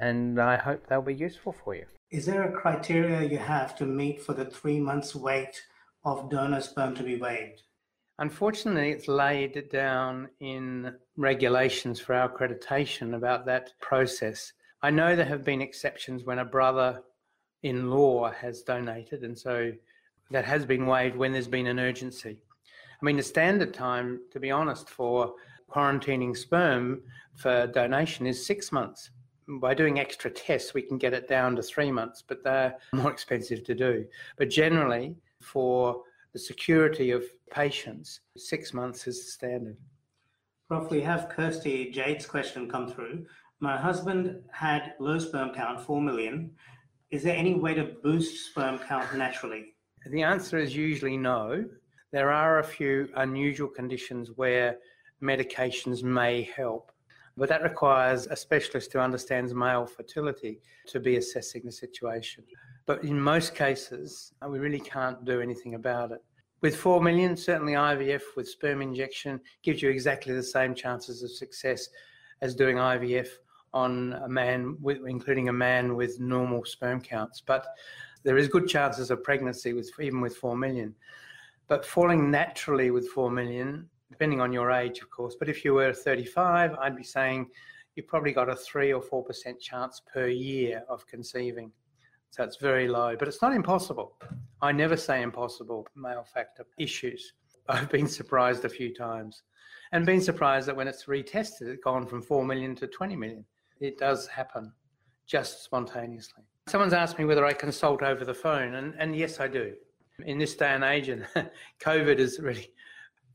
and I hope they'll be useful for you. Is there a criteria you have to meet for the three months wait of donor sperm to be waived? Unfortunately, it's laid down in regulations for our accreditation about that process. I know there have been exceptions when a brother in law has donated, and so that has been waived when there's been an urgency. I mean, the standard time, to be honest, for quarantining sperm for donation is six months. By doing extra tests, we can get it down to three months, but they're more expensive to do. But generally, for the security of patients, six months is the standard. Prof, we have Kirsty Jade's question come through. My husband had low sperm count, 4 million. Is there any way to boost sperm count naturally? The answer is usually no. There are a few unusual conditions where medications may help, but that requires a specialist who understands male fertility to be assessing the situation. But in most cases, uh, we really can't do anything about it. With 4 million, certainly IVF with sperm injection gives you exactly the same chances of success as doing IVF on a man, with, including a man with normal sperm counts. But there is good chances of pregnancy with even with 4 million. But falling naturally with 4 million, depending on your age, of course. But if you were 35, I'd be saying you probably got a 3 or 4% chance per year of conceiving. So it's very low, but it's not impossible. I never say impossible male factor issues. I've been surprised a few times and been surprised that when it's retested, it's gone from 4 million to 20 million. It does happen just spontaneously. Someone's asked me whether I consult over the phone, and, and yes, I do. In this day and age, and COVID has really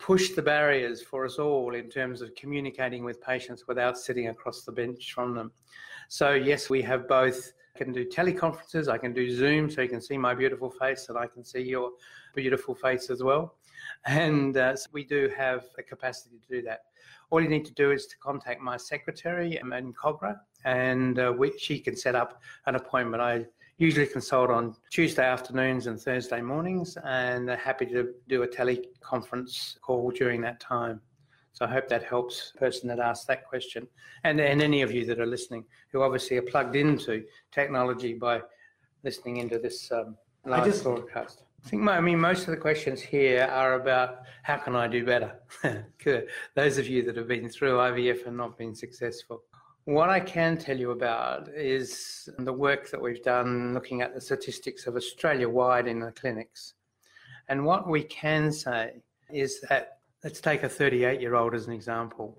pushed the barriers for us all in terms of communicating with patients without sitting across the bench from them. So, yes, we have both. I can do teleconferences, I can do Zoom so you can see my beautiful face and I can see your beautiful face as well. And uh, so we do have a capacity to do that. All you need to do is to contact my secretary, in Kogarah, and uh, we, she can set up an appointment. I usually consult on Tuesday afternoons and Thursday mornings, and they're happy to do a teleconference call during that time. So I hope that helps the person that asked that question, and, and any of you that are listening who obviously are plugged into technology by listening into this um, live just, broadcast. I think, I mean, most of the questions here are about how can I do better? Those of you that have been through IVF and not been successful. What I can tell you about is the work that we've done looking at the statistics of Australia wide in the clinics. And what we can say is that, let's take a 38 year old as an example,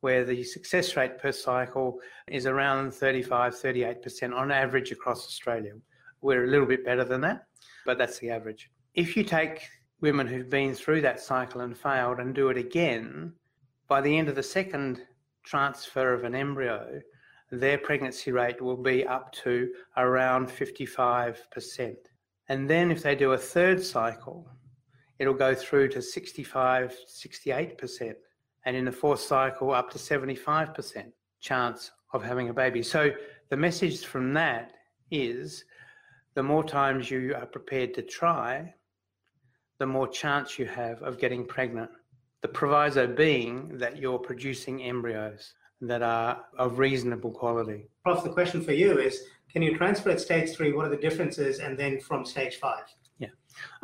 where the success rate per cycle is around 35, 38% on average across Australia. We're a little bit better than that but that's the average. If you take women who've been through that cycle and failed and do it again, by the end of the second transfer of an embryo, their pregnancy rate will be up to around 55%. And then if they do a third cycle, it'll go through to 65, 68%. And in the fourth cycle, up to 75% chance of having a baby. So the message from that is the more times you are prepared to try, the more chance you have of getting pregnant. The proviso being that you're producing embryos that are of reasonable quality. Prof, the question for you is can you transfer at stage three? What are the differences? And then from stage five? Yeah.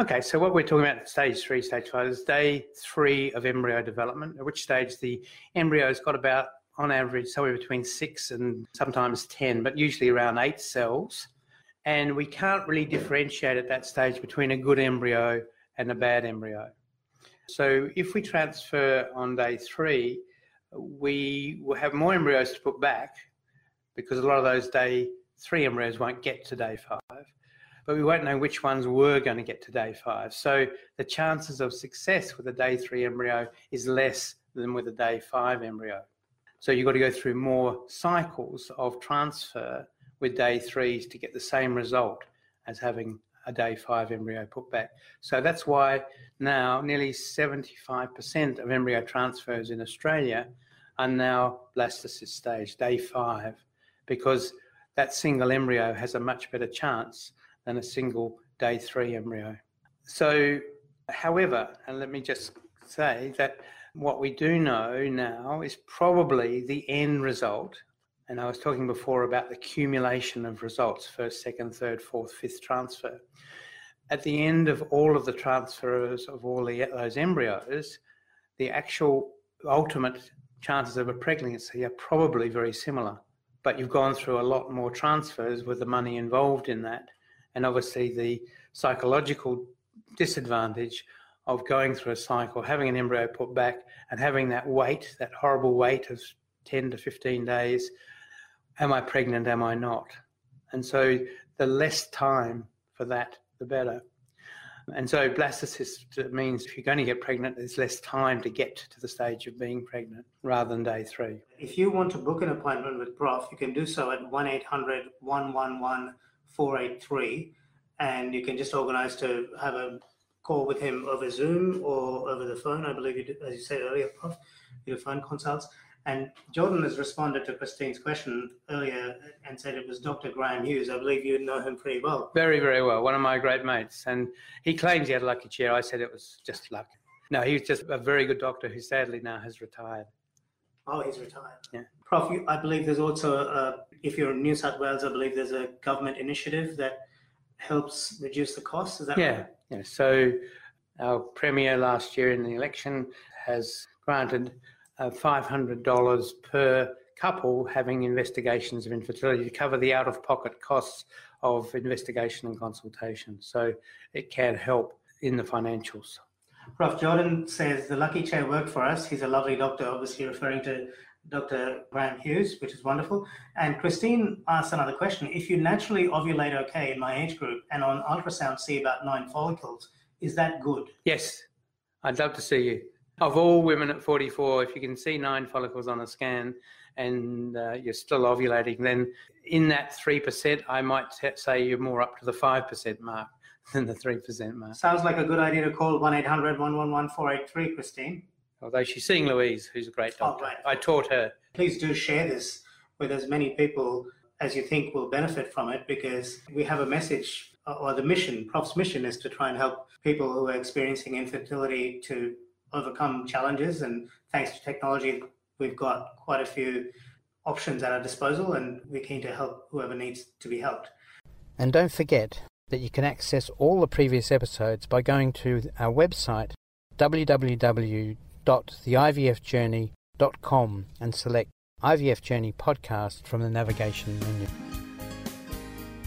Okay, so what we're talking about at stage three, stage five is day three of embryo development, at which stage the embryo's got about, on average, somewhere between six and sometimes 10, but usually around eight cells And we can't really differentiate at that stage between a good embryo and a bad embryo. So if we transfer on day three, we will have more embryos to put back because a lot of those day three embryos won't get to day five, but we won't know which ones were going to get to day five. So the chances of success with a day three embryo is less than with a day five embryo. So you've got to go through more cycles of transfer with day threes to get the same result as having a day five embryo put back. So that's why now nearly 75% of embryo transfers in Australia are now blastocyst stage, day five, because that single embryo has a much better chance than a single day three embryo. So, however, and let me just say that what we do know now is probably the end result. And I was talking before about the accumulation of results first, second, third, fourth, fifth transfer. At the end of all of the transfers of all the, those embryos, the actual ultimate chances of a pregnancy are probably very similar. But you've gone through a lot more transfers with the money involved in that. And obviously, the psychological disadvantage of going through a cycle, having an embryo put back, and having that wait, that horrible wait of 10 to 15 days. Am I pregnant? Am I not? And so, the less time for that, the better. And so blastocyst means if you're going to get pregnant, there's less time to get to the stage of being pregnant rather than day three. If you want to book an appointment with Prof, you can do so at 1 800 111 483. And you can just organize to have a call with him over Zoom or over the phone. I believe you as you said earlier, Prof, you do phone consults. And Jordan has responded to Christine's question earlier and said it was Dr. Graham Hughes. I believe you know him pretty well. Very, very well. One of my great mates. And he claims he had a lucky chair. I said it was just luck. No, he was just a very good doctor who sadly now has retired. Oh, he's retired. Yeah. Prof, I believe there's also, a, if you're in New South Wales, I believe there's a government initiative that helps reduce the costs. Is that Yeah, right? yeah. So our premier last year in the election has granted uh, $500 per couple having investigations of infertility to cover the out-of-pocket costs of investigation and consultation. So it can help in the financials. Prof. Jordan says the lucky chair worked for us. He's a lovely doctor, obviously referring to Dr. Graham Hughes, which is wonderful. And Christine asked another question. If you naturally ovulate okay in my age group and on ultrasound see about nine follicles, is that good? Yes, I'd love to see you. Of all women at 44, if you can see nine follicles on a scan and uh, you're still ovulating, then in that 3%, I might t- say you're more up to the 5% mark than the 3% mark. Sounds like a good idea to call 1 800 111 483, Christine. Although she's seeing Louise, who's a great Oh, doctor. right. I taught her. Please do share this with as many people as you think will benefit from it because we have a message uh, or the mission, Prof's mission is to try and help people who are experiencing infertility to overcome challenges. And thanks to technology, we've got quite a few options at our disposal and we're keen to help whoever needs to be helped. And don't forget that you can access all the previous episodes by going to our website www.theivfjourney.com and select IVF Journey Podcast from the navigation menu.